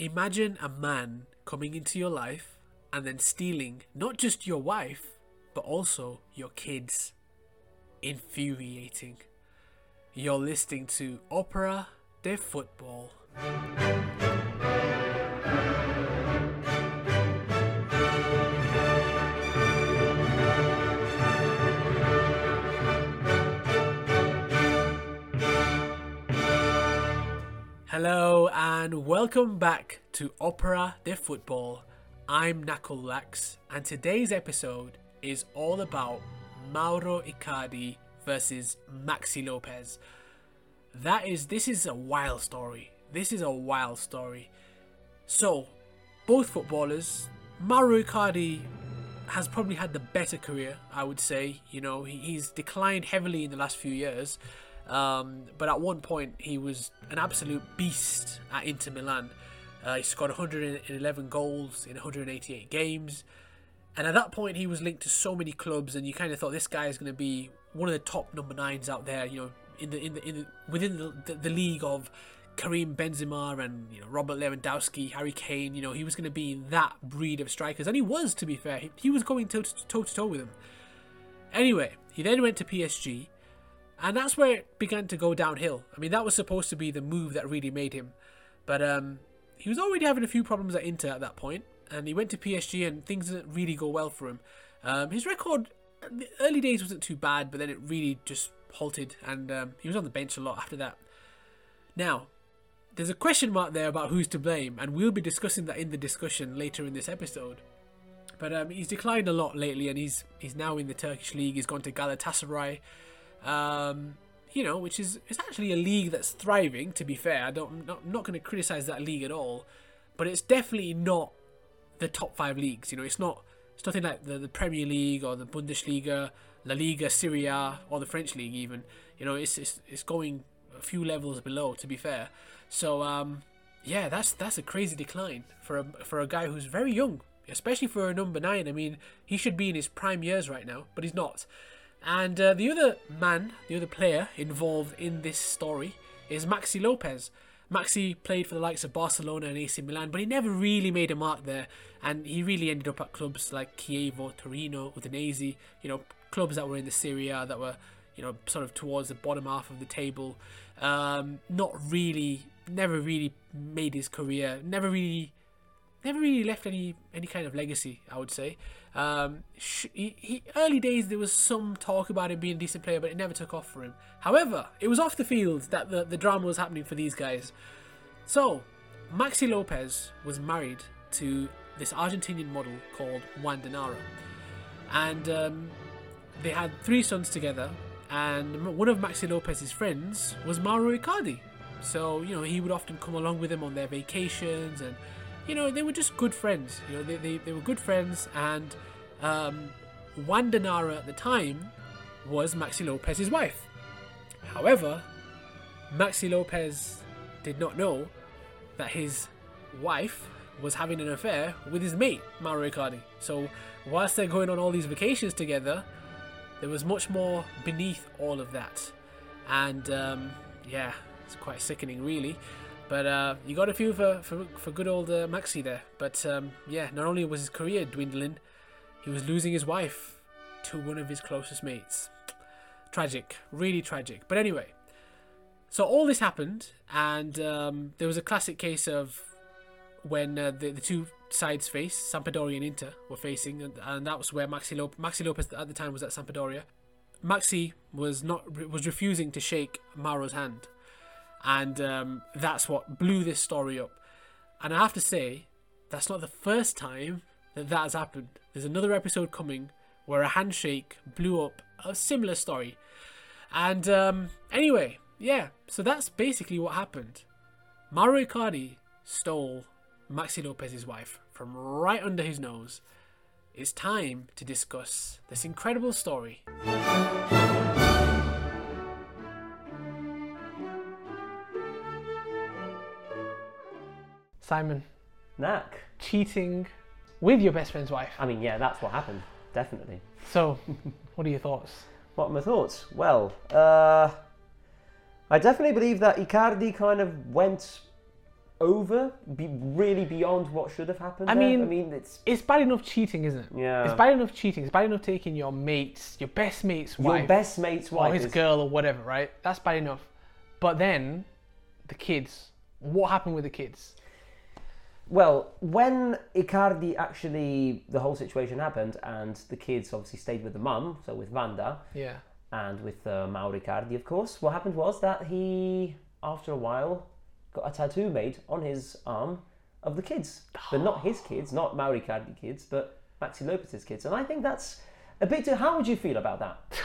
Imagine a man coming into your life and then stealing not just your wife, but also your kids. Infuriating. You're listening to Opera de Football. Hello and welcome back to Opera de Football. I'm Nakul and today's episode is all about Mauro Icardi versus Maxi Lopez. That is this is a wild story. This is a wild story. So, both footballers, Mauro Icardi has probably had the better career, I would say. You know, he's declined heavily in the last few years. Um, but at one point, he was an absolute beast at Inter Milan. Uh, he scored 111 goals in 188 games. And at that point, he was linked to so many clubs, and you kind of thought this guy is going to be one of the top number nines out there. You know, in the in the, in the within the, the, the league of Karim Benzema and you know Robert Lewandowski, Harry Kane. You know, he was going to be that breed of strikers, and he was. To be fair, he, he was going toe to toe to toe with them. Anyway, he then went to PSG and that's where it began to go downhill. I mean, that was supposed to be the move that really made him. But um, he was already having a few problems at Inter at that point, and he went to PSG, and things didn't really go well for him. Um, his record, the early days wasn't too bad, but then it really just halted, and um, he was on the bench a lot after that. Now, there's a question mark there about who's to blame, and we'll be discussing that in the discussion later in this episode. But um, he's declined a lot lately, and he's he's now in the Turkish league. He's gone to Galatasaray um, you know, which is it's actually a league that's thriving. To be fair, I don't, I'm not, not going to criticize that league at all, but it's definitely not the top five leagues. You know, it's not it's nothing like the, the Premier League or the Bundesliga, La Liga, Serie A, or the French league even. You know, it's it's, it's going a few levels below. To be fair, so um, yeah, that's that's a crazy decline for a for a guy who's very young, especially for a number nine. I mean, he should be in his prime years right now, but he's not. And uh, the other man, the other player involved in this story is Maxi Lopez. Maxi played for the likes of Barcelona and AC Milan, but he never really made a mark there, and he really ended up at clubs like Chievo, Torino, Udinese, you know, clubs that were in the Serie A that were, you know, sort of towards the bottom half of the table. Um, not really, never really made his career, never really never really left any any kind of legacy. I would say. Um, he, he, early days there was some talk about him being a decent player, but it never took off for him. However, it was off the field that the, the drama was happening for these guys. So, Maxi Lopez was married to this Argentinian model called Wanda Nara, and um, they had three sons together. And one of Maxi Lopez's friends was Mauro Icardi. So, you know, he would often come along with him on their vacations and you know, they were just good friends. You know, they, they, they were good friends, and um, Wanda Nara at the time was Maxi Lopez's wife. However, Maxi Lopez did not know that his wife was having an affair with his mate, Mauro Icardi. So, whilst they're going on all these vacations together, there was much more beneath all of that. And um, yeah, it's quite sickening, really. But uh, you got a few for, for, for good old uh, Maxi there. But um, yeah, not only was his career dwindling, he was losing his wife to one of his closest mates. Tragic, really tragic. But anyway, so all this happened, and um, there was a classic case of when uh, the, the two sides faced, Sampdoria and Inter were facing, and, and that was where Maxi, Lop- Maxi Lopez at the time was at Sampdoria. Maxi was not was refusing to shake Mauro's hand and um, that's what blew this story up. And I have to say, that's not the first time that that has happened. There's another episode coming where a handshake blew up a similar story. And um, anyway, yeah, so that's basically what happened. Mauro Icardi stole Maxi Lopez's wife from right under his nose. It's time to discuss this incredible story. Simon, Knack. cheating with your best friend's wife. I mean, yeah, that's what happened. Definitely. So, what are your thoughts? What are my thoughts? Well, uh, I definitely believe that Icardi kind of went over, be really beyond what should have happened. I there? mean- I mean, it's It's bad enough cheating, isn't it? yeah. It's bad enough cheating. It's bad enough taking your mate's, your best mate's wife, Your best mate's wife, or his is girl, or whatever, right? That's bad enough. But then, the kids. What happened with the kids? Well, when Icardi actually, the whole situation happened, and the kids obviously stayed with the mum, so with Vanda, Yeah. and with uh, Mauro Icardi, of course, what happened was that he, after a while, got a tattoo made on his arm of the kids. But not his kids, not Mauro Icardi kids, but Maxi Lopez's kids. And I think that's a bit too. How would you feel about that?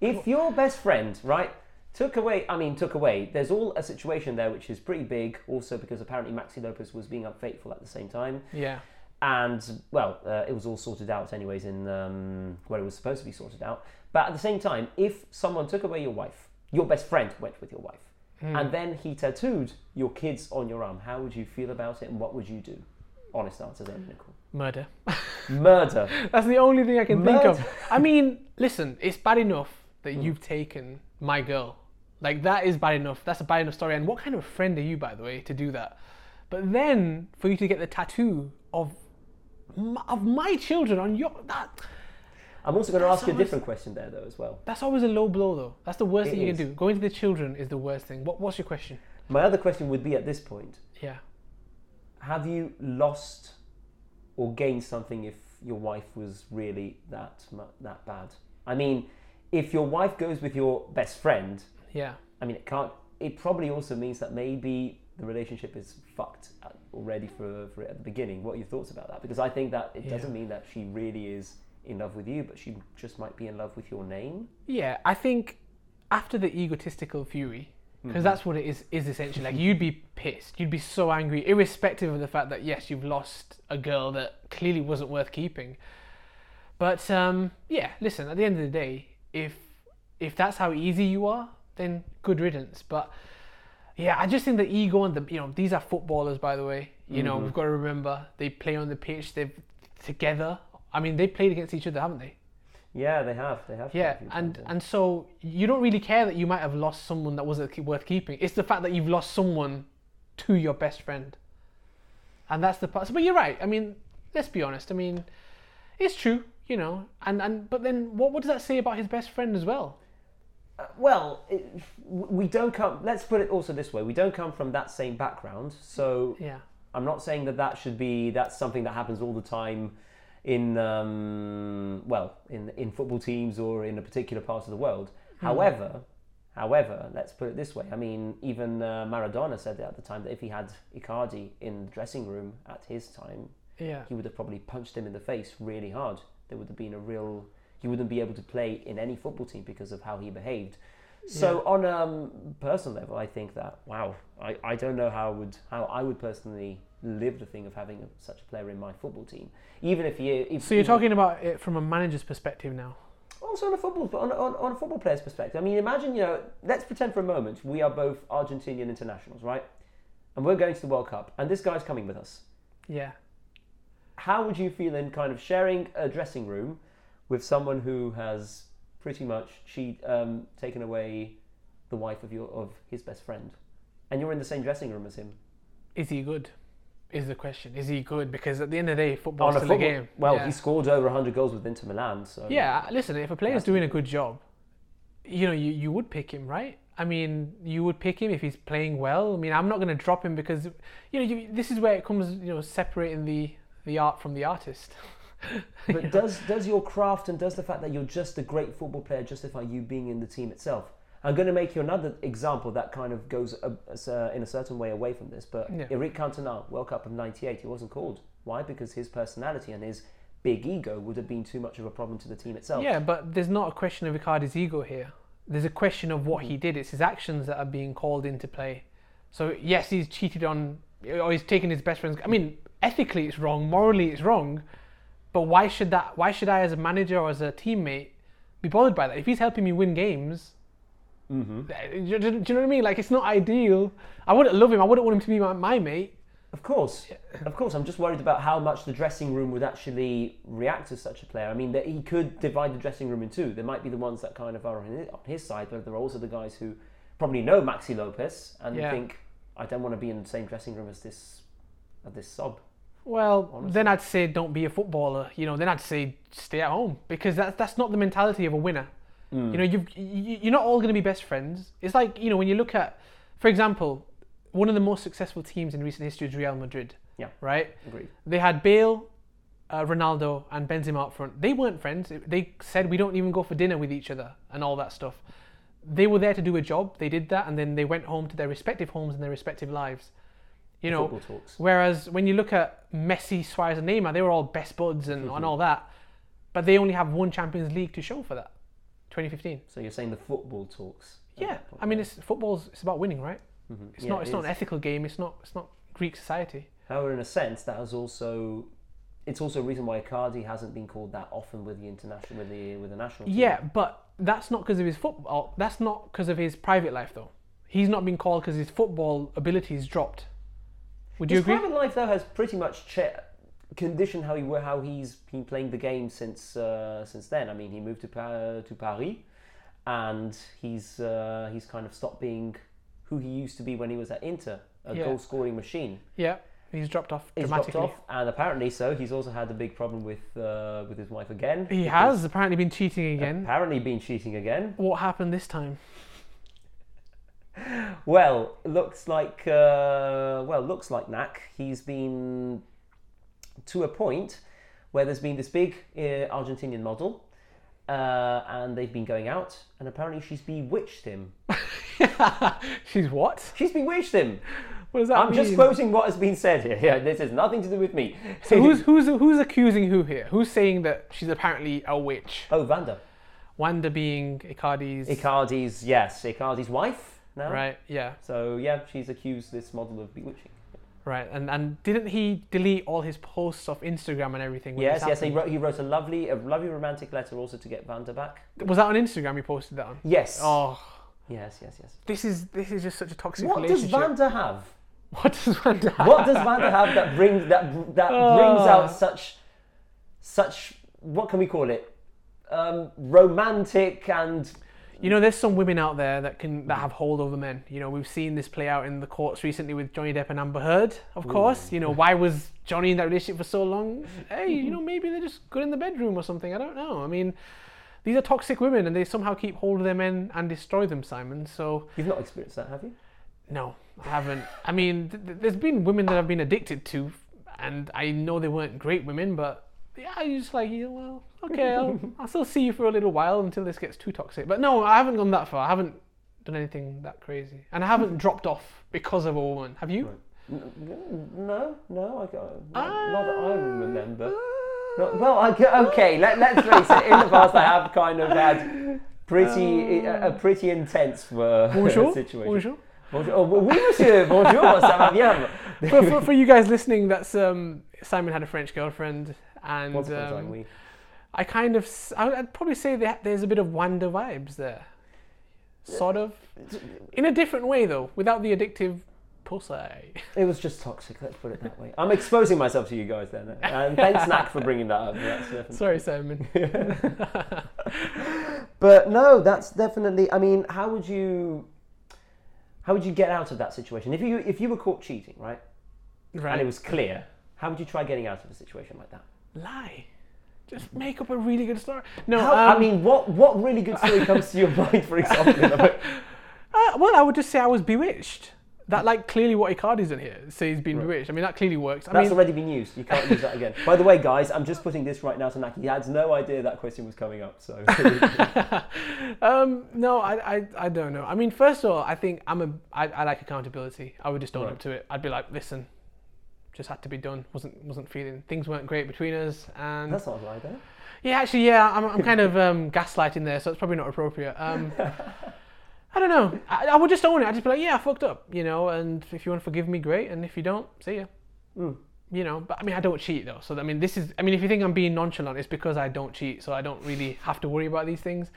If your best friend, right, took away, I mean, took away, there's all a situation there which is pretty big, also because apparently Maxi Lopez was being unfaithful at the same time. Yeah. And, well, uh, it was all sorted out, anyways, in um, where it was supposed to be sorted out. But at the same time, if someone took away your wife, your best friend went with your wife, and then he tattooed your kids on your arm, how would you feel about it and what would you do? Honest answer there, Nicole. Murder. Murder. That's the only thing I can think of. I mean, listen, it's bad enough that you've taken my girl. Like that is bad enough. That's a bad enough story. And what kind of friend are you, by the way, to do that? But then for you to get the tattoo of m- of my children on your that I'm also going to ask you a different question there, though, as well. that's always a low blow though. That's the worst It thing you is. can do. Going to the children is the worst thing. What, what's your question? My other question would be at this point Yeah. have you lost or gained something if your wife was really that that bad? I mean, if your wife goes with your best friend, Yeah. I mean, it can't. It probably also means that maybe the relationship is fucked already for, for it at the beginning. What are your thoughts about that? Because I think that it Yeah. doesn't mean that she really is in love with you, but she just might be in love with your name. Yeah, I think after the egotistical fury, because Mm-hmm. that's what it is is essentially. Like you'd be pissed, you'd be so angry, irrespective of the fact that yes, you've lost a girl that clearly wasn't worth keeping. But um, yeah, listen. At the end of the day, if if that's how easy you are, then good riddance. But yeah, I just think the ego and the you know these are footballers, by the way. You know we've mm-hmm. got to remember they play on the pitch. They've together. I mean, they played against each other, haven't they? Yeah, they have. They have. Yeah, and times, and so you don't really care that you might have lost someone that wasn't worth keeping. It's the fact that you've lost someone to your best friend, and that's the part. But you're right. I mean, let's be honest. I mean, it's true, you know. And and but then what what does that say about his best friend as well? Well, it, we don't come. Let's put it also this way: we don't come from that same background, so Yeah, I'm not saying that that should be that's something that happens all the time in um, well in in football teams or in a particular part of the world. However, however, let's put it this way. I mean, even uh, Maradona said at the time that if he had Icardi in the dressing room at his time, yeah, he would have probably punched him in the face really hard. There would have been a real. He wouldn't be able to play in any football team because of how he behaved. So on a um, personal level, I think that wow, I, I don't know how I would how I would personally live the thing of having a, such a player in my football team, even if he. If, So you're talking about it from a manager's perspective now. also on a football, but on, on, on a football player's perspective. I mean, imagine you know, let's pretend for a moment we are both Argentinian internationals, right? And we're going to the World Cup, and this guy's coming with us. Yeah, how would you feel in kind of sharing a dressing room with someone who has pretty much cheat, um, taken away the wife of your of his best friend, and you're in the same dressing room as him is he good? Is the question. Is he good? Because at the end of the day, football's still football? a game. Well, Yeah. he scored over 100 goals with Inter Milan, so Yeah, listen, if a player's doing a good job, you know, you, you would pick him, right? I mean, you would pick him if he's playing well. I mean, I'm not going to drop him because, you know, you, this is where it comes, you know, separating the, the art from the artist. But does does your craft and does the fact that you're just a great football player justify you being in the team itself? I'm going to make you another example that kind of goes a, a- in a certain way away from this. But Yeah. Eric Cantona, World Cup of '98, he wasn't called. Why? Because his personality and his big ego would have been too much of a problem to the team itself. Yeah, but there's not a question of Icardi's ego here. There's a question of what he mm. did. It's his actions that are being called into play. So, yes, he's cheated on, or he's taken his best friend's. I mean, ethically it's wrong, morally it's wrong, but why should that? Why should I, as a manager or as a teammate, be bothered by that? If he's helping me win games, Mm-hmm. do, you- do you know what I mean? Like, it's not ideal. I wouldn't love him. I wouldn't want him to be my, my mate. Of course, of course. I'm just worried about how much the dressing room would actually react to such a player. I mean, that he could divide the dressing room in two. There might be the ones that kind of are on his, on his side, but there are also the guys who probably know Maxi Lopez and Yeah. think, I don't want to be in the same dressing room as this, as this sub. Well, then I'd say don't be a footballer. You know, then I'd say stay at home because that's that's not the mentality of a winner. Mm. You know, you've, you you're not all going to be best friends. It's like you know when you look at, for example, one of the most successful teams in recent history is Real Madrid. Yeah. Right. Agreed. They had Bale, uh, Ronaldo, and Benzema up front. They weren't friends. They said we don't even go for dinner with each other and all that stuff. They were there to do a job. They did that, and then they went home to their respective homes and their respective lives. You know, Football talks. Whereas when you look at Messi, Suarez, and Neymar, they were all best buds and, Mm-hmm. and all that, but they only have one Champions League to show for that. 2015. So you're saying the football talks? Yeah, I mean, it's football's. It's about winning, right? Mhm. It's Yeah, not. It's it not is. an ethical game. It's not. It's not Greek society. However, in a sense, that has also. It's also a reason why Icardi hasn't been called that often with the international with the with the national team. Yeah, but that's not because of his football. That's not because of his private life, though. He's not been called because his football abilities dropped. Would you His agree? private life though has pretty much che- conditioned how he how he's been playing the game since uh, since then. I mean, he moved to Pa- to Paris, and he's uh, he's kind of stopped being who he used to be when he was at Inter, a Yeah. goal scoring machine. Yeah, he's dropped off He's dropped off, and apparently so. He's also had a big problem with uh, with his wife again. He has apparently been cheating again. apparently been cheating again. What happened this time? Well, looks like uh, well, looks like Knack. He's been to a point where there's been this big uh, Argentinian model, uh, and they've been going out, and apparently she's bewitched him. She's what? She's bewitched him. What does that I'm mean? just quoting what has been said here. Yeah, this has nothing to do with me. So who's who's who's accusing who here? Who's saying that she's apparently a witch? oh, Vanda. Wanda being Icardi's Icardi's yes, Icardi's wife now. right? Yeah, So yeah, she's accused this model of bewitching. right. And and didn't he delete all his posts off Instagram and everything? when Yes, yes. He wrote, he wrote a lovely, a lovely romantic letter also to get Vanda back. Was that on Instagram? He posted that on. Yes. Oh, Yes, yes, yes. this is this is just such a toxic relationship. What does. Vanda have? what does Vanda have? What does Vanda have that brings that that brings Oh. out such such what can we call it? Um, romantic and You know, there's some women out there that can that have hold over men. You know, we've seen this play out in the courts recently with Johnny Depp and Amber Heard. Of course, you know why was Johnny in that relationship for so long? Hey, you know, maybe they're just good in the bedroom or something. I don't know. I mean, these are toxic women, and they somehow keep hold of their men and destroy them, Simon. So you've not experienced that, have you? no, I haven't. I mean, th- th- there's been women that I've been addicted to, and I know they weren't great women, but yeah, you just like, yeah, well, okay, I'll, I'll still see you for a little while until this gets too toxic. But no, I haven't gone that far. I haven't done anything that crazy, and I haven't dropped off because of a woman. Have you? No, no, I got not, Ah. not that I remember. No, well, I, okay, let, let's face it. In the past, I have kind of had pretty a, a pretty intense uh, Bonjour. situation. Bonjour. Bonjour. Oh, oui, monsieur. Bonjour. Ça va bien. for, for, for you guys listening, that's um, Simon had a French girlfriend, and Once upon a time, um, we. I kind of, I'd probably say that there's a bit of Wanda vibes there, sort of, in a different way though, without the addictive pussy. It was just toxic. Let's put it that way. I'm exposing myself to you guys then, and thanks, Snack, for bringing that up. Definitely- Sorry, Simon. But no, that's definitely. I mean, how would you? How would you get out of that situation if you if you were caught cheating, right? right. And it was clear. How would you try getting out of a situation like that? Lie. Just make up a really good story. No, How, um, I mean, what what really good story comes to your mind, for example? uh, well, I would just say I was bewitched. That like clearly what Icardi's done here. Say he's been bewitched. I mean, that clearly works. I That's mean, already been used. You can't use that again. By the way, guys, I'm just putting this right now to Naki. He had no idea that question was coming up. So um, no, I, I, I don't know. I mean, first of all, I think I'm a, I, I like accountability. I would just own Right. up to it. I'd be like, listen, just had to be done. wasn't wasn't feeling things weren't great between us, and that's not right, though. yeah, actually, yeah, I'm, I'm kind of um, gaslighting there, so it's probably not appropriate. Um, I don't know. I, I would just own it. I'd just be like, yeah, I fucked up, you know. And if you want to forgive me, great. And if you don't, see ya. Mm. You know. But I mean, I don't cheat though. So I mean, this is. I mean, if you think I'm being nonchalant, it's because I don't cheat, so I don't really have to worry about these things.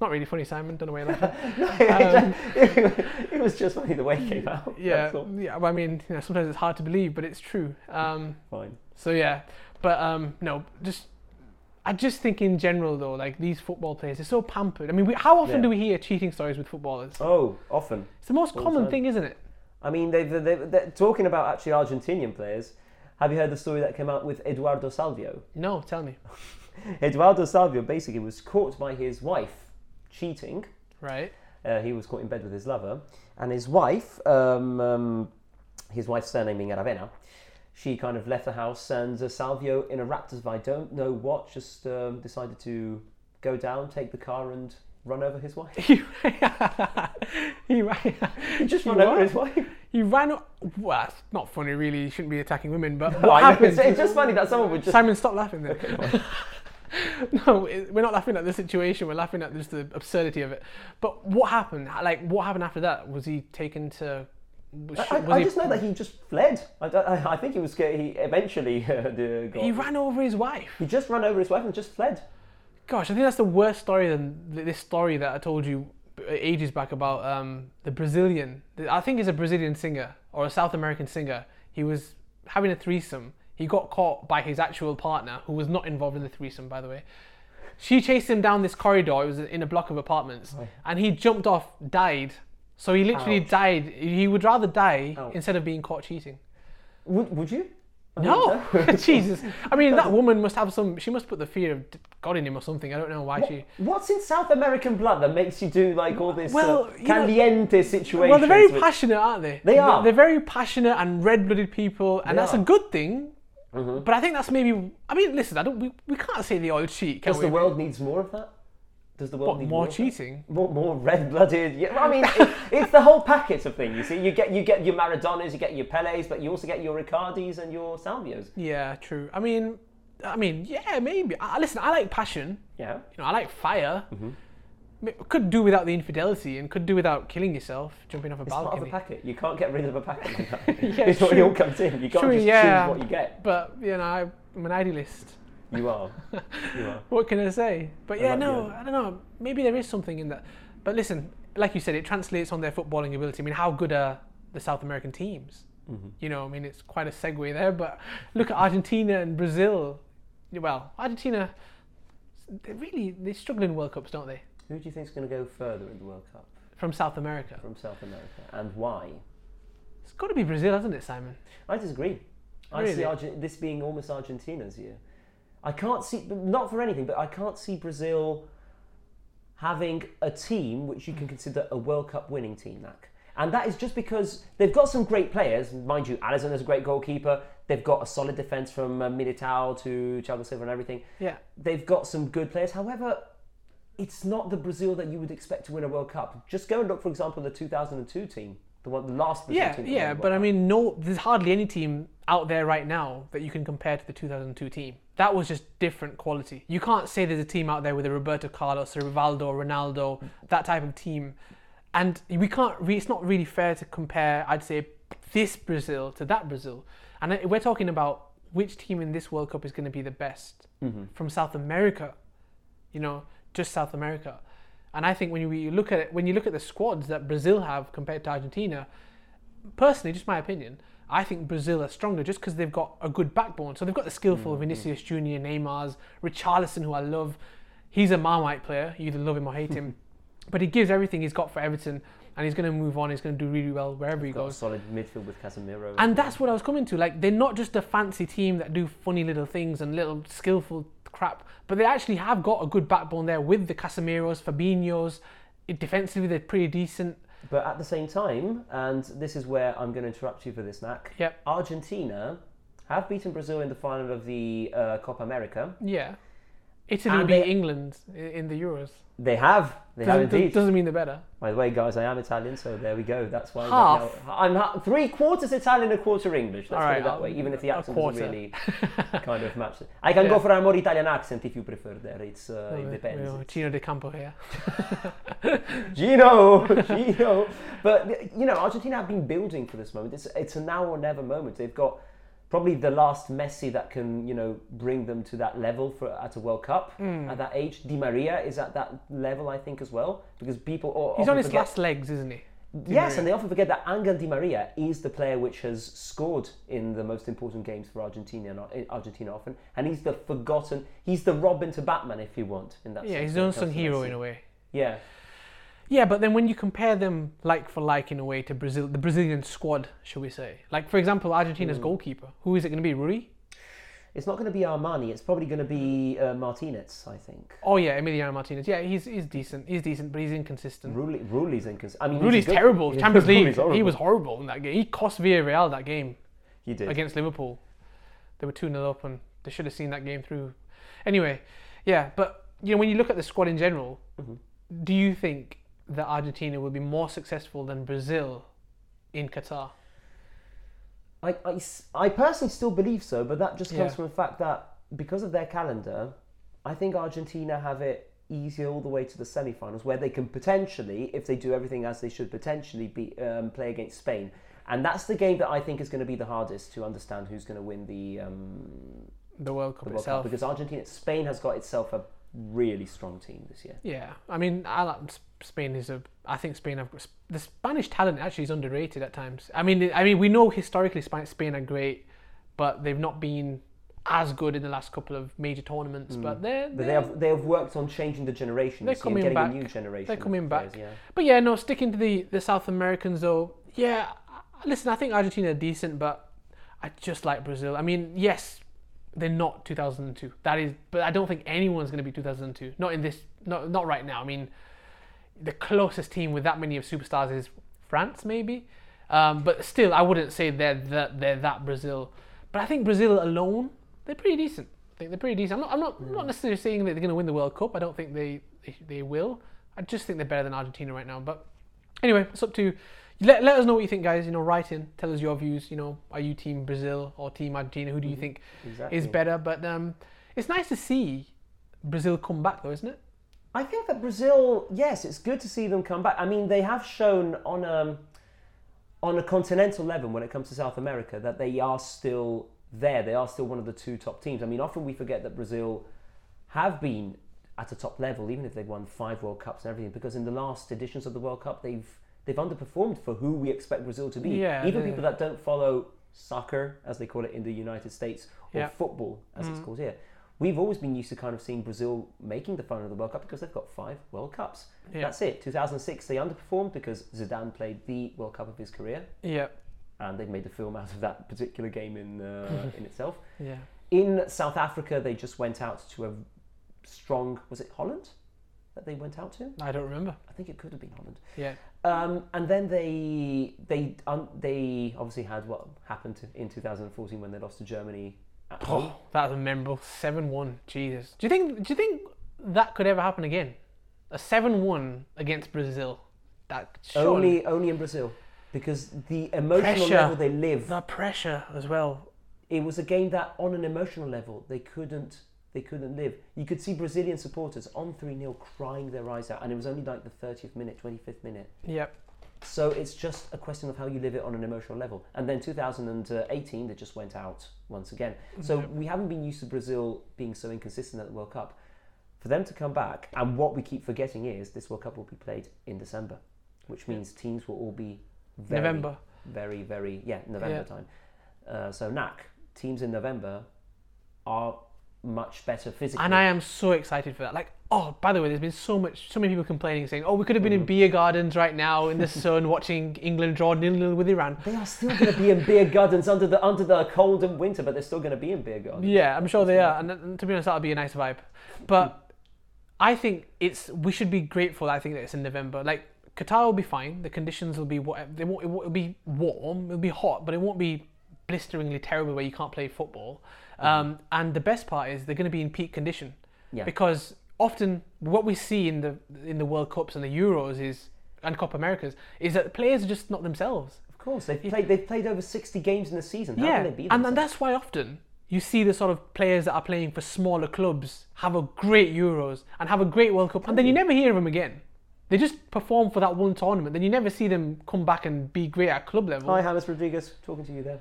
It's not really funny, Simon. Don't know why you laugh. Um, it was just funny the way it came out. yeah, yeah. well, I mean, you know, sometimes it's hard to believe, but it's true. Um, Fine. so yeah, but um, no, just I just think in general though, like these football players, they're so pampered. I mean, we, how often Yeah. do we hear cheating stories with footballers? Oh, often. It's the most All common time. thing, isn't it? I mean, they've, they've, they're talking about actually Argentinian players. Have you heard the story that came out with Eduardo Salvio? No, tell me. Eduardo Salvio basically was caught by his wife cheating. Right. Uh, he was caught in bed with his lover, and his wife, um, um, his wife's surname being Aravena, she kind of left the house, and uh, Salvio, in a raptus of I don't know what, just um, decided to go down, take the car, and run over his wife. he ran. He just He over his wife. He ran. Well, it's not funny, really. You shouldn't be attacking women. But No, what happened? it's, it's just funny that someone would just. Simon, stop laughing there. no, it- we're not laughing at the situation. We're laughing at just the absurdity of it. But what happened? Like, what happened after that? Was he taken to? Was, I, was I he, just know that he just fled. I, I, I think he was scared. He eventually uh, the, he ran over his wife. He just ran over his wife and just fled. Gosh, I think that's the worst story than this story that I told you ages back about um, the Brazilian. I think he's a Brazilian singer or a South American singer. He was having a threesome. He got caught by his actual partner, who was not involved in the threesome, by the way. She chased him down this corridor. It was in a block of apartments, Right. and he jumped off, died. So he literally Ouch. died. He would rather die Ouch. instead of being caught cheating. Would, would you? I No. Jesus. I mean, that woman must have some. She must put the fear of God in him or something. I don't know why she. What's in South American blood that makes you do like all this Well, uh, you know- caliente situation? Well, they're very passionate, aren't they? They are. They're, very passionate and red-blooded people, and They that's are. A good thing. But I think that's maybe. I mean, listen, I don't. We, we can't say they all cheat, can Does we? the world needs more of that? Does the world What, need more of that? cheating? More, more red-blooded. Yeah, I mean, it, it's the whole packet of things. You see, you get you get your Maradonas, you get your Pelés, but you also get your Icardis and your Salvios. Yeah, true. I mean, I mean, yeah, maybe. I, listen, I like passion. Yeah. You know, I like fire. Mm-hmm. Could do without the infidelity, and could do without killing yourself, jumping off a It's part of the packet. You can't get rid of a packet like that. Yeah, it's what true. all comes in. You can't True, just yeah. choose what you get. But you know, I- I'm an idealist. You are. You are. What can I say? But yeah, like no. I don't know. Maybe there is something in that. But listen, like you said, it translates on their footballing ability. I mean, how good are the South American teams? Mm-hmm. You know, I mean, it's quite a segue there. But look at Argentina and Brazil. Well, Argentina, they really they struggle in World Cups, don't they? Who do you think is going to go further in the World Cup From South America, from South America, and why? it's got to be Brazil, hasn't it, Simon? I disagree. Really? I see Arge- this being almost Argentina's year. I can't see, not for anything, but I can't see Brazil having a team which you can consider a World Cup winning team, Mac. And that is just because they've got some great players. Mind you, Alisson is a great goalkeeper. They've got a solid defence from uh, Militao to Thiago Silva and everything. Yeah. They've got some good players. However, it's not the Brazil that you would expect to win a World Cup. Just go and look, for example, the 2002 team, the one, the last Brazil Yeah, team. that yeah, but World I mean, no, there's hardly any team out there right now that you can compare to the 2002 team. That was just different quality. You can't say there's a team out there with a Roberto Carlos, a Rivaldo, Ronaldo, that type of team, and we can't. Re- it's not really fair to compare. I'd say this Brazil to that Brazil, and we're talking about which team in this World Cup is going to be the best mm-hmm. from South America. You know, just South America. And I think when you look at it, when you look at the squads that Brazil have compared to Argentina, personally, just my opinion, I think Brazil are stronger just because they've got a good backbone. So they've got the skillful mm-hmm. Vinicius Junior, Neymar's, Richarlison, who I love. He's a Marmite player. You either love him or hate him, but he gives everything he's got for Everton, and he's going to move on. He's going to do really well wherever he got a goes. solid midfield with Casemiro. And that's what I was coming to. Like they're not just a fancy team that do funny little things and little skillful crap, but they actually have got a good backbone there with the Casemiros, Fabinho's. Defensively, they're pretty decent. But at the same time, and this is where I'm going to interrupt you for this, Knack. Yep. Argentina have beaten Brazil in the final of the uh, Copa America. Yeah. Italy And beat they- England in the Euros. They have. They have Doesn't, indeed. doesn't mean they're better. By the way, guys, I am Italian, so there we go. That's why Half. I'm ha- three quarters Italian, a quarter English. Let's All put it that I'll- way. Even if the accent doesn't really kind of match. it. I can go for a more Italian accent if you prefer. There, it's uh, Oh, it depends. Gino D'Acampo here. Gino, Gino. But you know, Argentina have been building for this moment. It's it's a now or never moment. They've got probably the last Messi that can you know bring them to that level for at a World Cup Hmm. at that age. Di Maria is at that level, I think, as well, because people. o- He's on his forget- last legs, isn't he? Di Yes, Maria. and they often forget that Angel Di Maria is the player which has scored in the most important games for Argentina, in Argentina often, and he's the forgotten. He's the Robin to Batman, if you want. In that Yeah, sense he's it unsung hero in a way. Yeah, Yeah, but then when you compare them like for like in a way to Brazil, the Brazilian squad, shall we say? Like for example, Argentina's Mm. goalkeeper. Who is it going to be? Rui? It's not going to be Armani. It's probably going to be uh, Martinez, I think. Oh yeah, Emiliano Martinez. Yeah, he's he's decent. He's decent, but he's inconsistent. Rulli, Rulli's inconsistent. I mean, Rulli's good- terrible. Champions League. He was horrible in that game. He cost Villarreal that game He did. against Liverpool. They were 2 0 up and they should have seen that game through. Anyway, yeah, but you know, when you look at the squad in general, Mhm. do you think that Argentina will be more successful than Brazil in Qatar? I, I, I personally still believe so, but that just comes Yeah. from the fact that because of their calendar, I think Argentina have it easier all the way to the semi-finals, where they can potentially, if they do everything as they should, potentially be um, play against Spain, and that's the game that I think is going to be the hardest to understand who's going to win the, um, The World Cup the World itself. Cup because Argentina, Spain has got itself a really strong team this year. Yeah, I mean, I like Spain is a. I think Spain have the Spanish talent actually is underrated at times. I mean, I mean, we know historically Spa- Spain are great, but they've not been as good in the last couple of major tournaments. But mm. they're, But they they're- have they have worked on changing the generation. They're you see, and coming getting back. a new generation. They're coming players, back. Yeah. But yeah, no, sticking to the, the South Americans though, yeah, listen, I think Argentina are decent, but I just like Brazil. I mean, yes, they're not 2002. That is, but I don't think anyone's going to be 2002. Not in this, not not right now. I mean, the closest team with that many of superstars is France, maybe. Um, but still, I wouldn't say they're that they're that Brazil. But I think Brazil alone, they're pretty decent. I think they're pretty decent. I'm not, I'm not, not necessarily saying that they're going to win the World Cup. I don't think they, they they will. I just think they're better than Argentina right now. But anyway, it's up to let, let us know what you think, guys. You know, write in, tell us your views. You know, are you team Brazil or team Argentina? Who do you think Exactly. is better? But um, it's nice to see Brazil come back, though, isn't it? I think that Brazil, yes, it's good to see them come back. I mean, they have shown on a on a continental level when it comes to South America that they are still there. They are still one of the two top teams. I mean, often we forget that Brazil have been at a top level, even if they've won five World Cups and everything, because in the last editions of the World Cup, they've they've underperformed for who we expect Brazil to be. Yeah, even people that don't follow soccer, as they call it in the United States, or Yeah. football, as Mm. it's called here. We've always been used to kind of seeing Brazil making the final of the World Cup because they've got five World Cups. Yeah. That's it. 2006, they underperformed because Zidane played the World Cup of his career, Yeah, and they've made a film out of that particular game in uh, in itself. yeah. In South Africa, they just went out to a strong. Was it Holland that they went out to? I don't remember. I think it could have been Holland. Yeah, Um, and then they they um, they obviously had what happened to, in 2014 when they lost to Germany oh, that was a memorable. Seven-one. Jesus. Do you think? Do you think that could ever happen again? A seven-one against Brazil. That surely, Only only in Brazil, because the emotional Pressure. level they live. the pressure as well. It was a game that, on an emotional level, they couldn't they couldn't live. You could see Brazilian supporters on three 0 crying their eyes out, and it was only like the 30th minute, 25th minute. Yep. So it's just a question of how you live it on an emotional level. And then 2018, they just went out once again. So we haven't been used to Brazil being so inconsistent at the World Cup. For them to come back, and what we keep forgetting is this World Cup will be played in December, which means teams will all be very, November. very, very, yeah, November Yeah. time. Uh, so NAC teams in November are much better physically. And I am so excited for that. Like, oh, by the way, there's been so much, so many people complaining, saying, "Oh, we could have been in mm. beer gardens right now in the sun, watching England draw nil nil with Iran." they are still going to be in beer gardens under the under the cold and winter, but they're still going to be in beer gardens. Yeah, I'm sure they are, and, and to be honest, that'll be a nice vibe. Mm. But I think it's we should be grateful. I think that it's in November. Like Qatar will be fine. The conditions will be what they won't it'll be warm. It'll be hot, but it won't be blisteringly terrible where you can't play football. Um, and the best part is they're going to be in peak condition Yeah. because often what we see in the in the World Cups and the Euros is and Copa Americas is that players are just not themselves. Of course, they've played. They've played over sixty games in the season. How yeah, can they be? and, and that's why often you see the sort of players that are playing for smaller clubs have a great Euros and have a great World Cup, and then you never hear of them again. They just perform for that one tournament, then you never see them come back and be great at club level. Hi, James Rodriguez, talking to you there.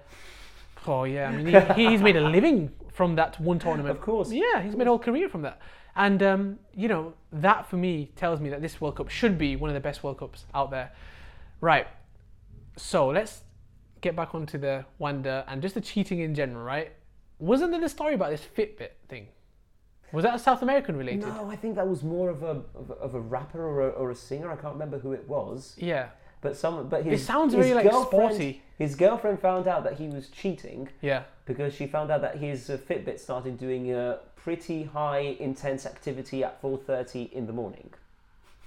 Oh yeah, I mean he, he's made a living from that one tournament. Of course. Yeah, he's made a whole career from that. And um, you know that for me tells me that this World Cup should be one of the best World Cups out there. Right. So let's get back onto the Wanda and just the cheating in general. Right? Wasn't there the story about this Fitbit thing? Was that a South American related? No, I think that was more of a of a, of a rapper or a, or a singer. I can't remember who it was. Yeah. But some, but his, it sounds his very, like, girlfriend- sporty. His girlfriend found out that he was cheating Yeah. because she found out that his uh, Fitbit started doing a pretty high intense activity at 4:30 in the morning.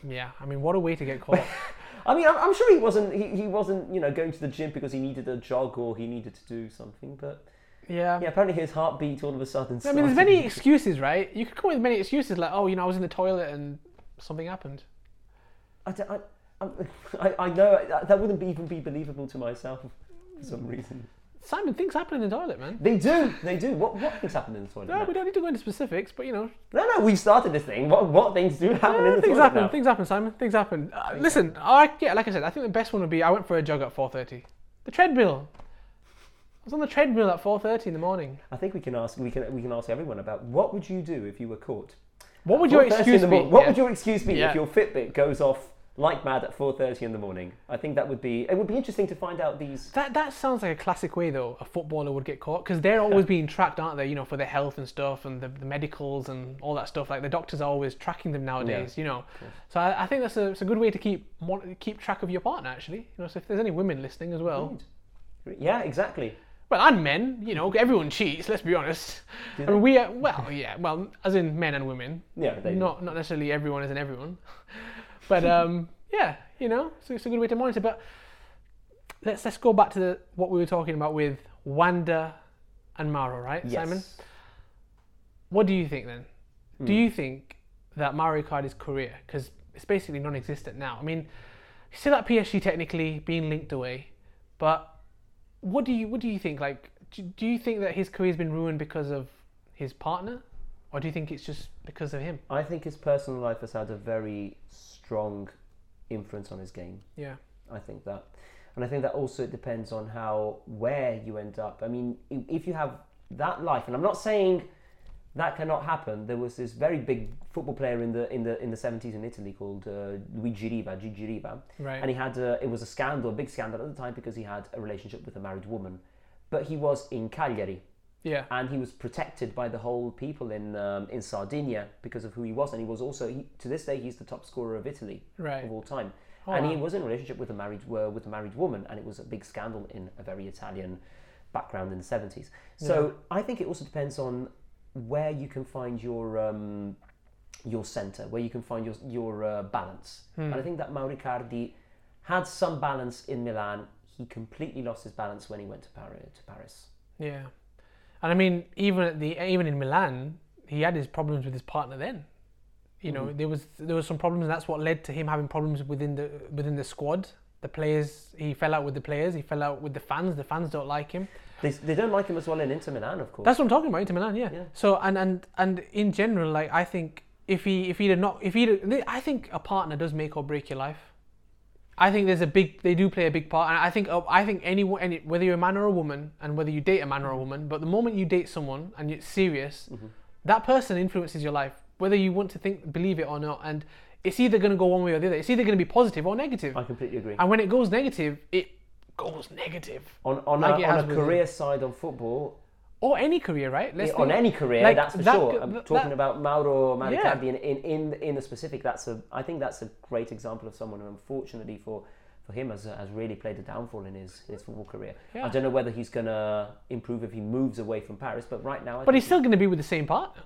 Yeah. I mean, what a way to get caught. I mean, I'm, I'm sure he wasn't he, he wasn't you know going to the gym because he needed a jog or he needed to do something, but yeah. yeah, apparently his heartbeat all of a sudden. I mean, there's many excuses, right? You could come up with many excuses like, oh, you know, I was in the toilet and something happened. I, don't- I, I, I know that- that wouldn't be, even be believable to myself for some reason. Simon, things happen in the toilet, man. They do, they do. What what things happen in the toilet? No, now? we don't need to go into specifics, but you know, No, no, we started this thing. What what things do happen in the things toilet happen. now? Things happen, Simon. Things happen. Uh, listen, I, yeah, like I said, I think the best one would be I went for a jog at 4:30. The treadmill. I was on the treadmill at 4:30 in the morning. I think we can ask we can we can ask everyone about what would you do if you were caught? What would your excuse be? What Yeah. would your excuse be Yeah. if your Fitbit goes off like mad at 4:30 in the morning? I think that would be it would be interesting to find out these. That that sounds like a classic way though a footballer would get caught because they're always being tracked, aren't they? You know, for their health and stuff and the, the medicals and all that stuff. Like the doctors are always tracking them nowadays. You know, so I, I think that's a, it's a good way to keep keep track of your partner. Actually, you know, so if there's any women listening as well, Yeah, exactly. well, and men, you know, everyone cheats. Let's be honest. I mean, we are, well, yeah, well, as in men and women. Yeah, they do. not not necessarily everyone isn't everyone, but um, yeah, you know, so it's a good way to monitor. But let's let's go back to the, what we were talking about with Wanda and Mauro, right, Yes. Simon? What do you think then? Hmm. Do you think that Mauro Icardi's career, because it's basically non-existent now? I mean, he's still at PSG technically, being linked away, but what do you what do you think? Like, do, do you think that his career's been ruined because of his partner, or do you think it's just because of him? I think his personal life has had a very strong influence on his game. Yeah. I think that, and I think that also depends on how where you end up. I mean, if you have that life, and I'm not saying that cannot happen. There was this very big football player in the in the in the 70s in Italy called uh, Luigi Riva, Gigi Riva, Right. and he had a, it was a scandal, a big scandal at the time because he had a relationship with a married woman, but he was in Cagliari Yeah. and he was protected by the whole people in um, in Sardinia because of who he was, and he was also he, to this day he's the top scorer of Italy Right. of all time, Oh, and he was in a relationship with a married uh, with a married woman, and it was a big scandal in a very Italian background in the seventies. So I think it also depends on where you can find your um, your center, where you can find your your uh, balance, Hmm. and I think that Mauro Icardi had some balance in Milan. He completely lost his balance when he went to Paris. To Paris. Yeah. And I mean, even at the even in Milan, he had his problems with his partner. Then, you know, hmm. there was there was some problems, and that's what led to him having problems within the within the squad. The players, he fell out with the players. He fell out with the fans. The fans don't like him. They, they don't like him as well in Inter Milan, of course. That's what I'm talking about. Inter Milan, yeah. Yeah. So and and and in general, like I think if he if he'd have not if he'd I think a partner does make or break your life. I think there's a big they do play a big part, and I think uh, I think anyone any whether you're a man or a woman, and whether you date a man or a woman, but the moment you date someone and it's serious, Mm-hmm. that person influences your life, whether you want to think believe it or not, and it's either going to go one way or the other. It's either going to be positive or negative, I completely agree. and when it goes negative, it goes negative. on on like a, on a career side of football, Or any career, right? Let's on think- any career, like, that's for that- sure. I'm that- talking that- about Mauro Yeah. Maricardi in, in, in, the specific. That's a I think that's a great example of someone who, unfortunately for, for him, has, has really played a downfall in his, his football career. Yeah. I don't know whether he's gonna improve if he moves away from Paris, but right now, I But he's still going to be with the same partner.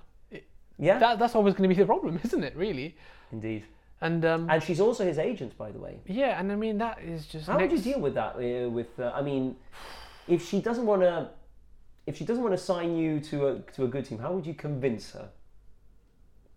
yeah, That, that's always going to be the problem, isn't it? Really. indeed. And um, And she's also his agent, by the way. yeah, and I mean that is just. How would you deal with that? Uh, with uh, I mean, if she doesn't want to, if she doesn't want to sign you to a to a good team, how would you convince her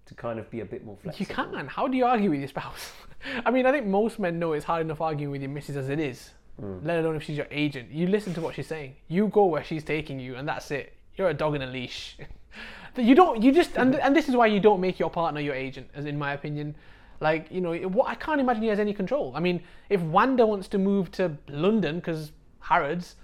to kind of be a bit more flexible? You can't. How do you argue with your spouse? I mean, I think most men know it's hard enough arguing with your missus as it is, Mm. let alone if she's your agent. You listen to what she's saying. You go where she's taking you, and that's it. You're a dog in a leash. you don't. You just and and this is why you don't make your partner your agent, as in my opinion. Like you know, what I can't imagine he has any control. I mean, if Wanda wants to move to London because Harrods,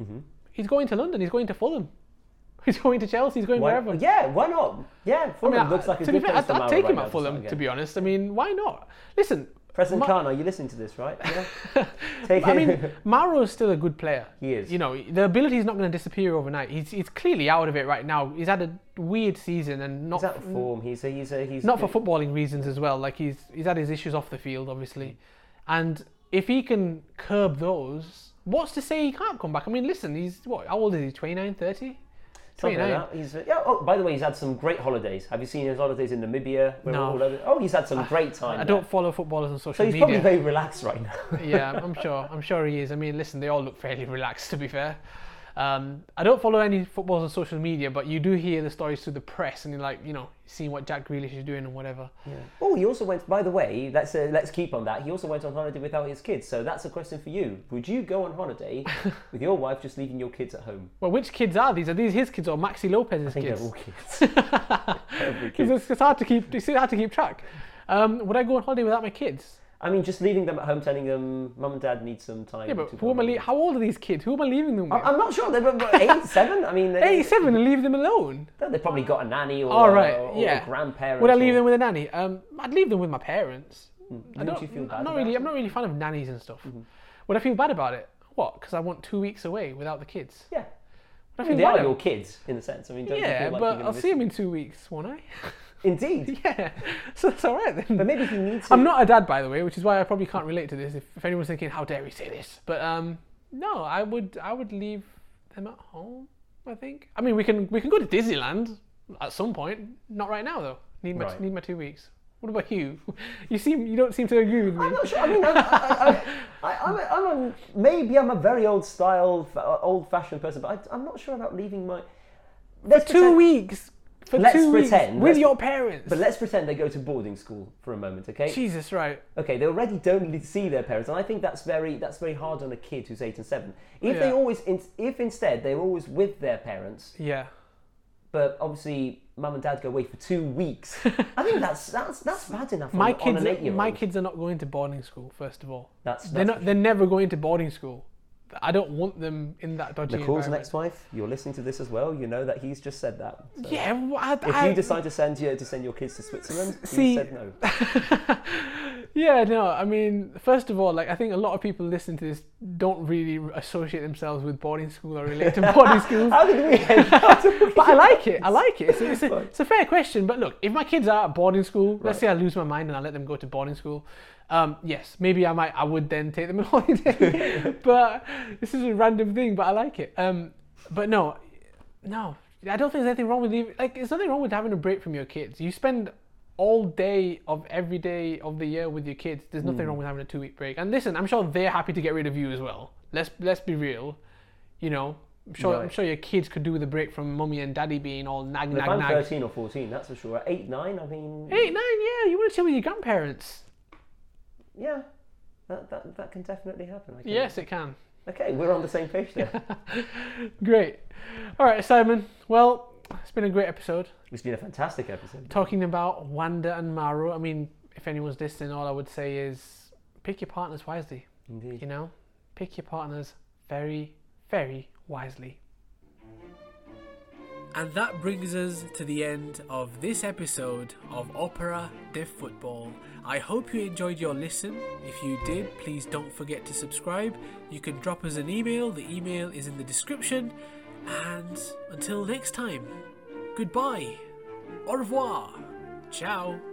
Mm-hmm. He's going to London. He's going to Fulham. He's going to Chelsea. He's going Why, wherever. yeah, why not? Yeah, I Fulham mean, looks like a to good be fair, place I'd, I'd take right him at Fulham, to be honest. I mean, why not? Listen, President Ma- Khan, are you listening to this, right? Yeah. Take I mean, Mauro is still a good player. He is. You know, the ability is not going to disappear overnight. He's, he's clearly out of it right now. He's had a weird season and not he's out of form. He's a, he's a, he's not for footballing reasons as well. Like he's he's had his issues off the field, obviously, and if he can curb those, what's to say he can't come back? I mean, listen, he's what? How old is he? 29, 30? Something like He's, uh, yeah, oh, by the way, he's had some great holidays. Have you seen his holidays in Namibia? No. oh, he's had some great time. I there. don't follow footballers on social media. So he's media. probably very relaxed right now. yeah, I'm sure. I'm sure he is. I mean, listen, they all look fairly relaxed, to be fair. Um, I don't follow any footballs on social media, but you do hear the stories through the press, and you're like, you know, seeing what Jack Grealish is doing and whatever. Oh, he also went. By the way, let's uh, let's keep on that. He also went on holiday without his kids. So that's a question for you. Would you go on holiday with your wife, just leaving your kids at home? Well, which kids are these? Are these his kids or Maxi Lopez's I think kids? they're all kids. Every kid. It's, it's hard to keep. It's hard to keep track. Um, would I go on holiday without my kids? I mean, just leaving them at home, telling them, "Mum and Dad need some time." Yeah, but to who am I? Le- how old are these kids? Who am I leaving them with? I- I'm not sure. They're about eight, seven. I mean, they, Eighty-seven and leave them alone. They've probably got a nanny or, All right, or yeah. a grandparent. Would I leave or- them with a nanny? Um, I'd leave them with my parents. I don't. you feel bad I'm not really. it? I'm not really a fan of nannies and stuff. Would I feel bad about it? What? Because I want two weeks away without the kids. Yeah. I mean, they are your kids in a sense. I mean, don't you Yeah, like but I'll see them in two weeks, won't I? Indeed. yeah, so that's all right then. But maybe he needs to. I'm not a dad, by the way, which is why I probably can't relate to this. If, if anyone's thinking, how dare we say this? But um, no, I would I would leave them at home. I think. I mean, we can we can go to Disneyland at some point. Not right now though. Need my Right. need my two weeks. What about you? You seem you don't seem to agree with me. I'm not sure. I mean, I, I, I, I'm, a, I'm a, maybe I'm a very old style, old fashioned person, but I, I'm not sure about leaving my. Let's two pretend- weeks. For Let's two pretend, weeks with let's- your parents. But let's pretend they go to boarding school for a moment, okay? Jesus, right? Okay, they already don't see their parents, and I think that's very that's very hard on a kid who's eight and seven. If they always, in, if instead they're always with their parents, Yeah. but obviously mum and dad go away for two weeks, I think that's that's that's bad enough. My on, on kids, an my kids are not going to boarding school. First of all, That's, they're that's not. They're never going to boarding school. I don't want them in that dodgy Nicole's next wife. You're listening to this as well. You know that he's just said that. So Yeah, well, I, If I- you decide to send your to send your kids to Switzerland, See- you said no. yeah, no. I mean, first of all, like I think a lot of people listening to this don't really associate themselves with boarding school or relate to boarding schools. How did we end up But I like it. I like it. It's a, it's, a, it's a fair question. But look, if my kids are at boarding school, let's say I lose my mind and I let them go to boarding school, um, yes, maybe I might. I would then take them on holiday. but this is a random thing. But I like it. Um, but no, no, I don't think there's anything wrong with leaving. Like, there's nothing wrong with having a break from your kids. You spend all day of every day of the year with your kids. There's nothing wrong with having a two week break. And listen, I'm sure they're happy to get rid of you as well. Let's let's be real. You know, I'm sure I'm sure your kids could do with a break from mummy and daddy being all nag If nag I'm nag. 13 or 14, that's for sure. 8, 9, I mean, Eight, nine, yeah, you want to chill with your grandparents. Yeah, that, that, that can definitely happen. Can- Yes, it can. Okay, we're on the same page there. Great. All right, Simon. Well, it's been a great episode it's been a fantastic episode. talking about Wanda and Mauro. I mean, if anyone's listening, all I would say is pick your partners wisely. Indeed. You know, pick your partners very, very wisely. And that brings us to the end of this episode of Opéra de Football. I hope you enjoyed your listen. If you did, please don't forget to subscribe. You can drop us an email, the email is in the description. And until next time, goodbye, au revoir, ciao.